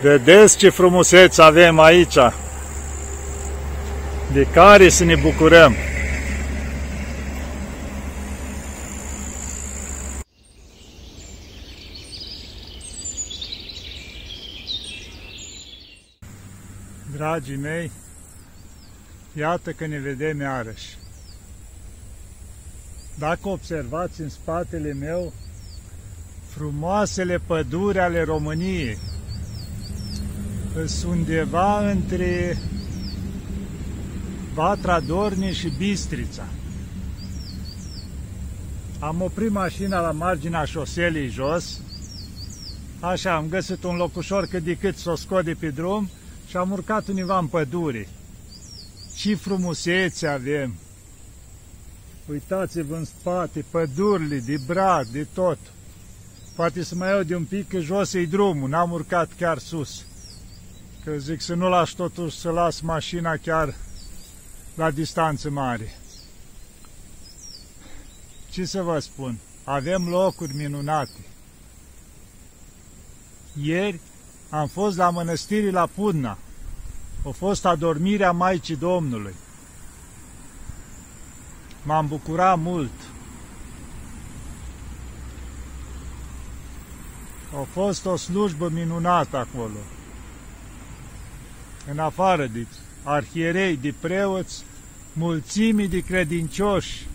Vedeți ce frumusețe avem aici, de care să ne bucurăm. Dragii mei, iată că ne vedem iarăși. Dacă observați în spatele meu, frumoasele păduri ale României, sunt undeva între Vatra Dorne și Bistrița. Am oprit mașina la marginea șoselei jos, așa, am găsit un locușor cât de cât să o scot de pe drum și am urcat univa în pădure. Ce frumusețe avem! Uitați-vă în spate, pădurile, de brad, de tot. Poate să mai iau de un pic, că jos e drumul, n-am urcat chiar sus. Că zic să nu lași totuși să las mașina chiar la distanță mare. Ce să vă spun? Avem locuri minunate. Ieri am fost la mănăstirii la Pudna. A fost adormirea Maicii Domnului. M-am bucurat mult. A fost o slujbă minunată acolo. În afară de arhierei, de preoți, mulțimii de credincioși,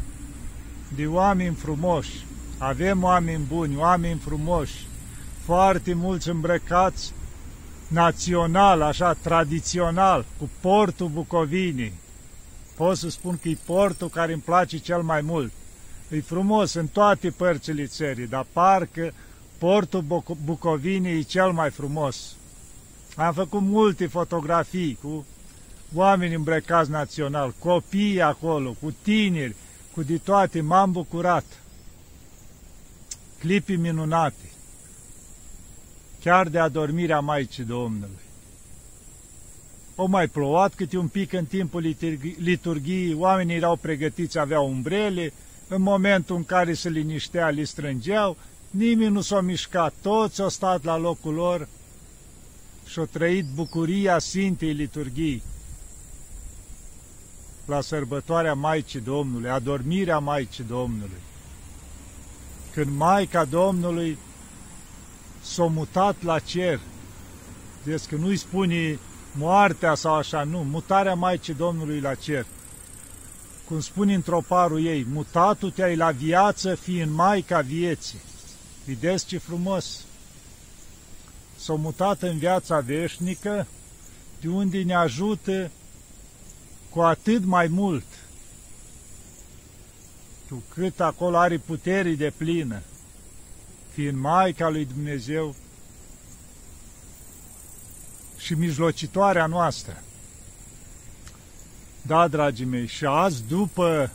de oameni frumoși. Avem oameni buni, oameni frumoși, foarte mulți îmbrăcați național, așa, tradițional, cu portul Bucovinii. Pot să spun că e portul care îmi place cel mai mult. E frumos în toate părțile țării, dar parcă portul Bucovinii e cel mai frumos. Am făcut multe fotografii cu oameni îmbrăcați național, copii acolo, cu tineri, cu de toate, m-am bucurat. Clipii minunate. Chiar de adormirea Maicii Domnului. O mai plouat câte un pic în timpul liturghiei, oamenii erau pregătiți, aveau umbrele, în momentul în care se liniștea, li strângeau, nimeni nu s-a mișcat, toți au stat la locul lor și au trăit bucuria Sfintei Liturghii la sărbătoarea Maicii Domnului, adormirea Maicii Domnului. Când Maica Domnului s-a mutat la cer. Deci că nu-i spune moartea sau așa, nu, mutarea Maicii Domnului la cer. Cum spune într-o parul ei, mutatul te-ai la viață fiind Maica vieții. Vedeți ce frumos! S-a mutat în viața veșnică, de unde ne ajută cu atât mai mult, cu cât acolo are puterii de plină fiind Maica lui Dumnezeu și mijlocitoarea noastră. Da, dragii mei, și azi, după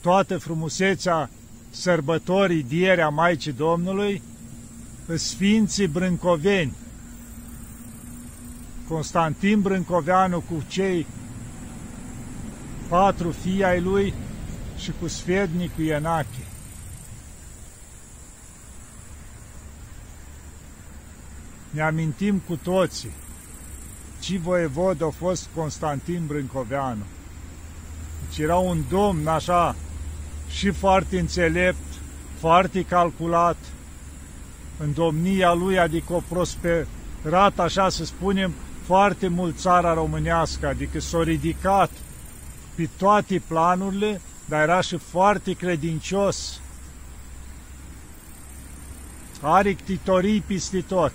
toată frumusețea sărbătorii dierea Maicii Domnului, Sfinții Brâncoveni, Constantin Brâncoveanu cu cei patru fii ai lui și cu sfednicul Ienache. Ne amintim cu toții ce voievod a fost Constantin Brâncoveanu. Deci era un domn așa și foarte înțelept, foarte calculat, în domnia lui, adică o prosperat, așa să spunem, foarte mult țara românească, adică s-a ridicat pe toate planurile, dar era și foarte credincios. Are ctitorii peste tot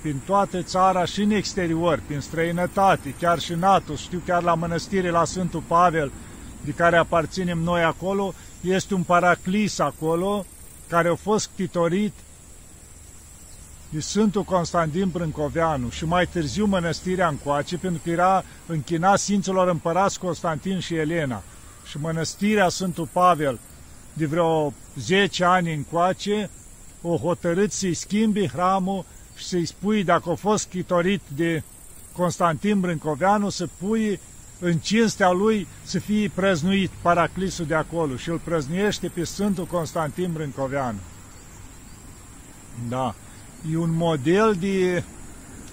prin toată țara și în exterior, prin străinătate, chiar și NATO, știu chiar la mănăstire la Sfântul Pavel, de care aparținem noi acolo, este un paraclis acolo, care a fost titorit de Sfântul Constantin Brâncoveanu și mai târziu mănăstirea încoace, pentru că era închinat Sfinților Împărați Constantin și Elena. Și mănăstirea Sfântul Pavel, de vreo 10 ani încoace, o hotărât să-i schimbi hramul și să-i spui, dacă a fost chitorit de Constantin Brâncoveanu, să pui în cinstea lui să fie prăznuit paraclisul de acolo și îl prăznuiește pe Sfântul Constantin Brâncoveanu. Da, e un model de,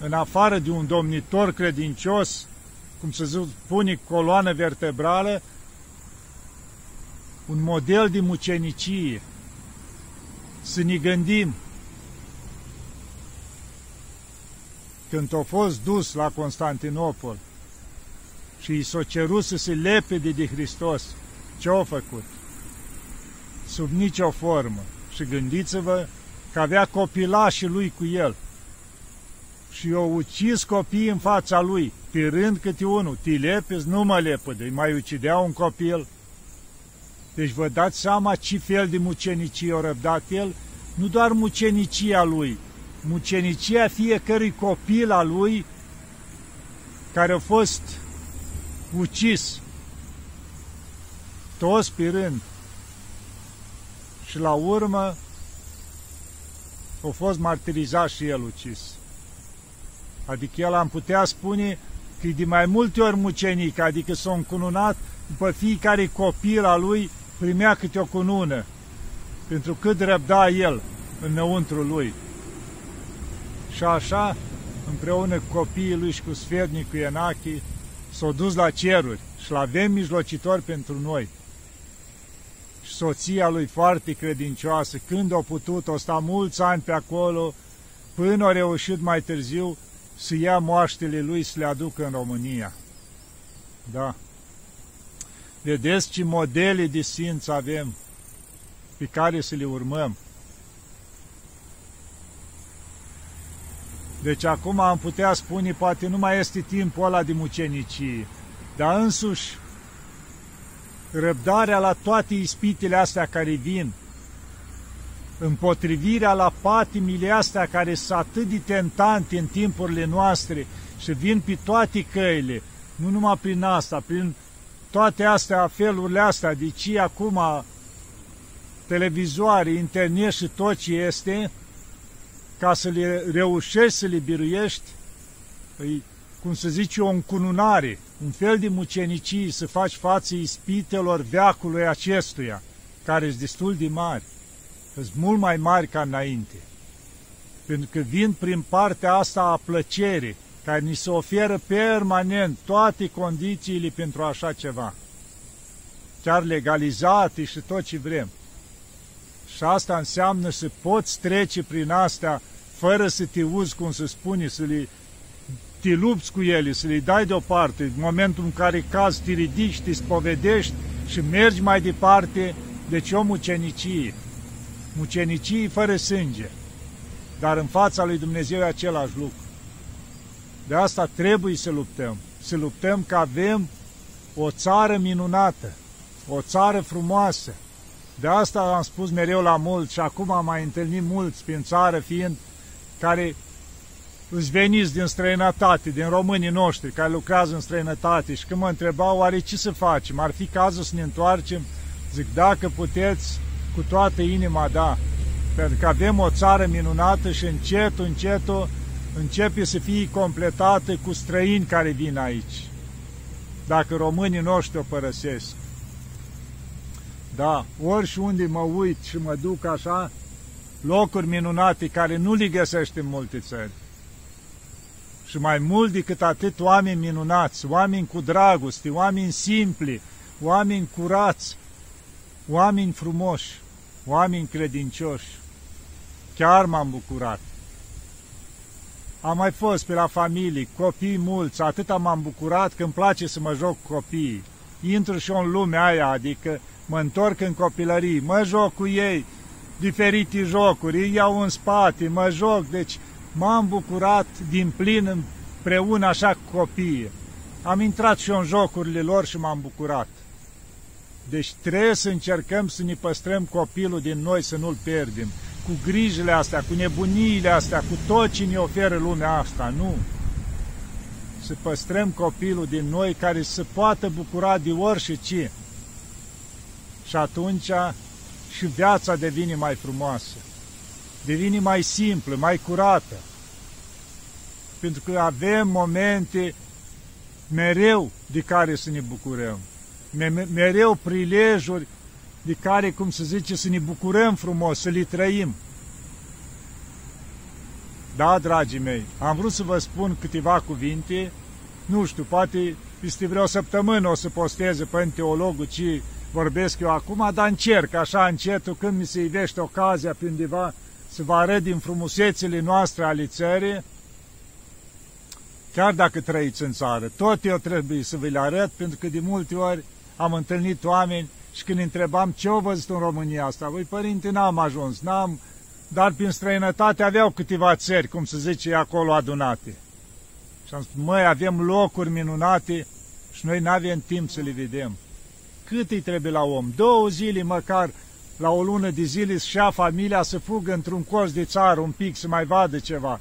în afară de un domnitor credincios, cum se spune, coloană vertebrală, un model de mucenicie. Să ne gândim, când a fost dus la Constantinopol și i s-a cerut să se lepede de Hristos, ce a făcut? Sub nicio formă. Și gândiți-vă că avea copilașii lui cu el. Și i-au ucis copiii în fața lui, pe rând câte unul. Te lepezi, nu mă lepăde, mai ucidea un copil. Deci vă dați seama ce fel de mucenicie a răbdat el? Nu doar mucenicia lui, mucenicia fiecărui copil al lui care a fost ucis, toți pe rând. Și la urmă a fost martirizat și el ucis. Adică el am putea spune că de mai multe ori mucenic, adică s-a încununat după fiecare copil al lui primea câte o cunună, pentru cât răbda el înăuntru lui. Și așa, împreună cu copiii lui și cu sfetnicul Ienachi, s-au dus la ceruri și l-avem mijlocitor pentru noi. Și soția lui foarte credincioasă, când a putut, o sta mulți ani pe acolo, până a reușit mai târziu să ia moaștele lui să le aducă în România. Da. Vedeți ce modele de sfinți avem pe care să le urmăm. Deci acum am putea spune, poate nu mai este timpul ăla de mucenicie, dar însuși răbdarea la toate ispitele astea care vin, împotrivirea la patimile astea care sunt atât de tentante în timpurile noastre și vin pe toate căile, nu numai prin asta, prin toate astea, felurile astea, de ce acum televizoare, internet și tot ce este, ca să le reușești să le biruiești, îi, cum să zice, o încununare, un fel de mucenicii, să faci față ispitelor veacului acestuia, care sunt destul de mari, sunt mult mai mari ca înainte. Pentru că vin prin partea asta a plăcerii, care ni se oferă permanent toate condițiile pentru așa ceva. Chiar legalizate și tot ce vrem. Și asta înseamnă să poți trece prin astea fără să te uzi, cum se spune, să le te lupți cu ele, să le dai deoparte, în momentul în care caz te ridici, te spovedești și mergi mai departe, deci o mucenicie. Mucenicie fără sânge. Dar în fața lui Dumnezeu e același lucru. De asta trebuie să luptăm. Să luptăm că avem o țară minunată, o țară frumoasă. De asta am spus mereu la mulți și acum am mai întâlnit mulți prin țară fiind care îți veniți din străinătate, din românii noștri care lucrează în străinătate și când mă întrebau oare ce să facem, ar fi cazul să ne întoarcem, zic dacă puteți cu toată inima, da, pentru că avem o țară minunată și încetul, încetul începe să fie completată cu străini care vin aici, dacă românii noștri o părăsesc. Da, ori și unde mă uit și mă duc așa, locuri minunate care nu le găsești în multe țări. Și mai mult decât atât, oameni minunați, oameni cu dragoste, oameni simpli, oameni curați, oameni frumoși, oameni credincioși. Chiar m-am bucurat. Am mai fost pe la familie, copii mulți, atât m-am bucurat că îmi place să mă joc cu copiii. Intru și în lumea aia, adică mă întorc în copilărie, mă joc cu ei, diferite jocuri, îi iau în spate, mă joc, deci m-am bucurat din plin împreună așa cu copiii. Am intrat și eu în jocurile lor și m-am bucurat. Deci trebuie să încercăm să ne păstrăm copilul din noi, să nu-l pierdem. Cu grijile astea, cu nebuniile astea, cu tot ce ne oferă lumea asta, nu. Să păstrăm copilul din noi care să poată bucura de orice ce. Și atunci și viața devine mai frumoasă, devine mai simplă, mai curată. Pentru că avem momente mereu de care să ne bucurăm, mereu prilejuri de care, cum să zice, să ne bucurăm frumos, să le trăim. Da, dragii mei, am vrut să vă spun câteva cuvinte, nu știu, poate peste vreo săptămână o să posteze pe teologul ci vorbesc eu acum, dar încerc așa încetul când mi se ivește ocazia pe undeva să vă arăt din frumusețile noastre ale țării, chiar dacă trăiți în țară. Tot eu trebuie să vi le arăt, pentru că de multe ori am întâlnit oameni și când întrebam ce au văzut în România asta, voi părinte n-am ajuns, n-am, dar prin străinătate aveau câteva țări, cum se zice, acolo adunate. Și am spus, măi, avem locuri minunate și noi nu avem timp să le vedem. Cât îi trebuie la om? Două zile măcar, la o lună de zile, și familia să fugă într-un colț de țară un pic, să mai vadă ceva.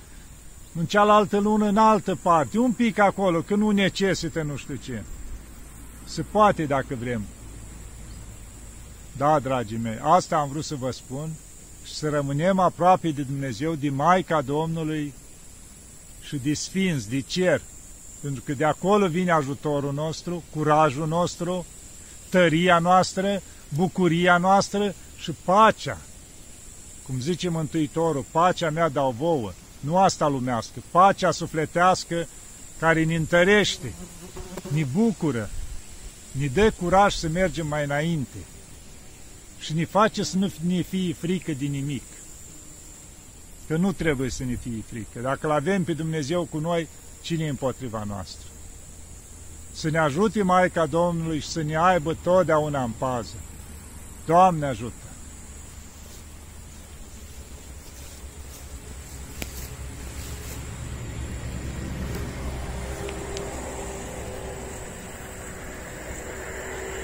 În cealaltă lună, în altă parte, un pic acolo, că nu necesită nu știu ce. Se poate dacă vrem. Da, dragii mei, asta am vrut să vă spun și să rămânem aproape de Dumnezeu, de Maica Domnului și de Sfinți, de Cer, pentru că de acolo vine ajutorul nostru, curajul nostru, tăria noastră, bucuria noastră și pacea. Cum zice Mântuitorul, pacea mea dau vouă, nu asta lumească, pacea sufletească care ne întărește, ne bucură, ne dă curaj să mergem mai înainte și ne face să nu ne fie frică de nimic. Că nu trebuie să ne fie frică. Dacă îl avem pe Dumnezeu cu noi, cine e împotriva noastră? Să ne ajute Maica Domnului și să ne aibă totdeauna în pază. Doamne ajută!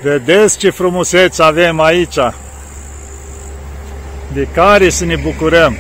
Vedeți ce frumusețe avem aici, de care să ne bucurăm.